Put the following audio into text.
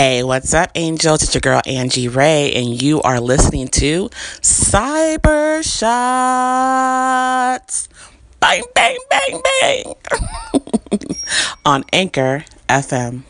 Hey, what's up, angels? It's your girl Angie Ray, and you are listening to Cyber Shots. Bang, bang, bang, bang. On Anchor FM.